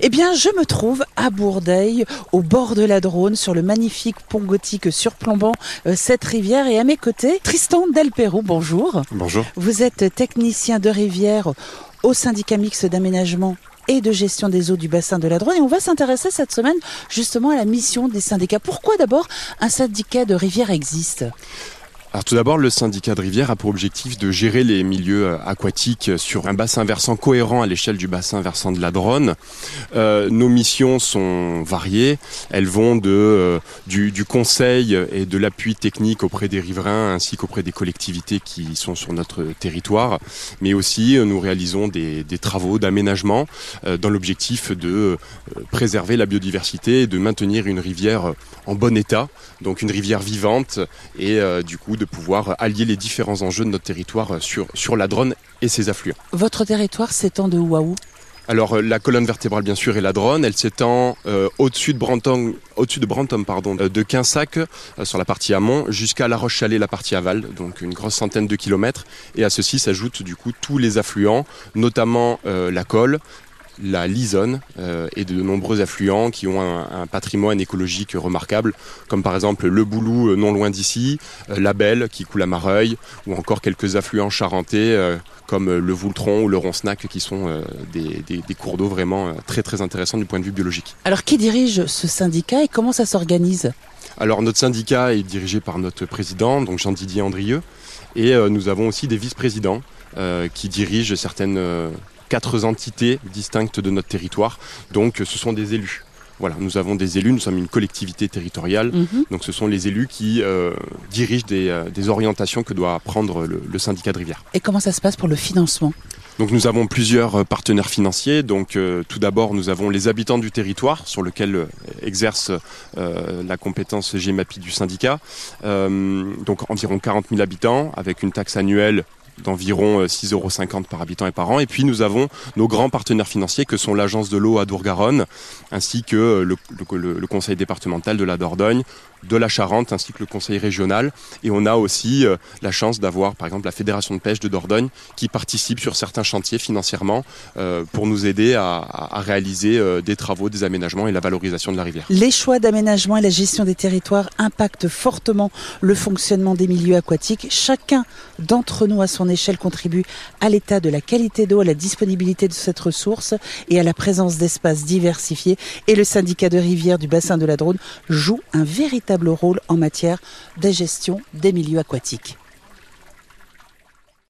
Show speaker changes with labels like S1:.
S1: Eh bien, je me trouve à Bourdeil, au bord de la Drône, sur le magnifique pont gothique surplombant euh, cette rivière. Et à mes côtés, Tristan Delperou, bonjour.
S2: Bonjour.
S1: Vous êtes technicien de rivière au syndicat mixte d'aménagement et de gestion des eaux du bassin de la Drône. Et on va s'intéresser cette semaine justement à la mission des syndicats. Pourquoi d'abord un syndicat de rivière existe?
S2: Alors tout d'abord, le syndicat de rivière a pour objectif de gérer les milieux euh, aquatiques sur un bassin versant cohérent à l'échelle du bassin versant de la Dronne. Euh, nos missions sont variées. Elles vont de, euh, du, conseil et de l'appui technique auprès des riverains ainsi qu'auprès des collectivités qui sont sur notre territoire. Mais aussi, nous réalisons des travaux d'aménagement dans l'objectif de préserver la biodiversité et de maintenir une rivière en bon état, donc une rivière vivante et du coup de pouvoir allier les différents enjeux de notre territoire sur, sur la Drône et ses affluents.
S1: Votre territoire s'étend de où à où?
S2: Alors euh, la colonne vertébrale bien sûr est la Drône, elle s'étend euh, au-dessus de Brantôme, au-dessus de Brantôme pardon, euh, de Quinsac sur la partie amont jusqu'à La Roche-Chalais la partie aval, donc une grosse centaine de kilomètres. Et à ceci s'ajoutent du coup tous les affluents, notamment la Colle, la Lisonne euh, et de nombreux affluents qui ont un, patrimoine écologique remarquable, comme par exemple le Boulou euh, non loin d'ici, euh, la Belle qui coule à Mareuil, ou encore quelques affluents charentais comme le Voultron ou le Ronsnac qui sont des, des, cours d'eau vraiment très très intéressants du point de vue biologique.
S1: Alors qui dirige ce syndicat et comment ça s'organise?
S2: Alors notre syndicat est dirigé par notre président, donc Jean-Didier Andrieux, et nous avons aussi des vice-présidents qui dirigent certaines quatre entités distinctes de notre territoire. Donc ce sont des élus. Voilà, nous avons des élus, nous sommes une collectivité territoriale, mhm. donc ce sont les élus qui euh, dirigent euh, des, orientations que doit prendre le, syndicat de rivière.
S1: Et comment ça se passe pour le financement?
S2: Donc nous avons plusieurs euh, partenaires financiers. Donc tout d'abord nous avons les habitants du territoire sur lequel exerce la compétence GMAPI du syndicat. donc environ 40 000 habitants avec une taxe annuelle d'environ 6,50 euros par habitant et par an. Et puis nous avons nos grands partenaires financiers que sont l'Agence de l'eau à Dourgaronne, ainsi que le, le, Conseil départemental de la Dordogne, de la Charente ainsi que le conseil régional. Et on a aussi euh, la chance d'avoir par exemple la Fédération de pêche de Dordogne qui participe sur certains chantiers financièrement euh, pour nous aider à, réaliser euh, des travaux, des aménagements et la valorisation de la rivière.
S1: Les choix d'aménagement et la gestion des territoires impactent fortement le fonctionnement des milieux aquatiques. Chacun d'entre nous à son échelle contribue à l'état de la qualité d'eau, à la disponibilité de cette ressource et à la présence d'espaces diversifiés. Et le syndicat de rivière du bassin de la Drône joue un véritable rôle en matière de gestion des milieux aquatiques.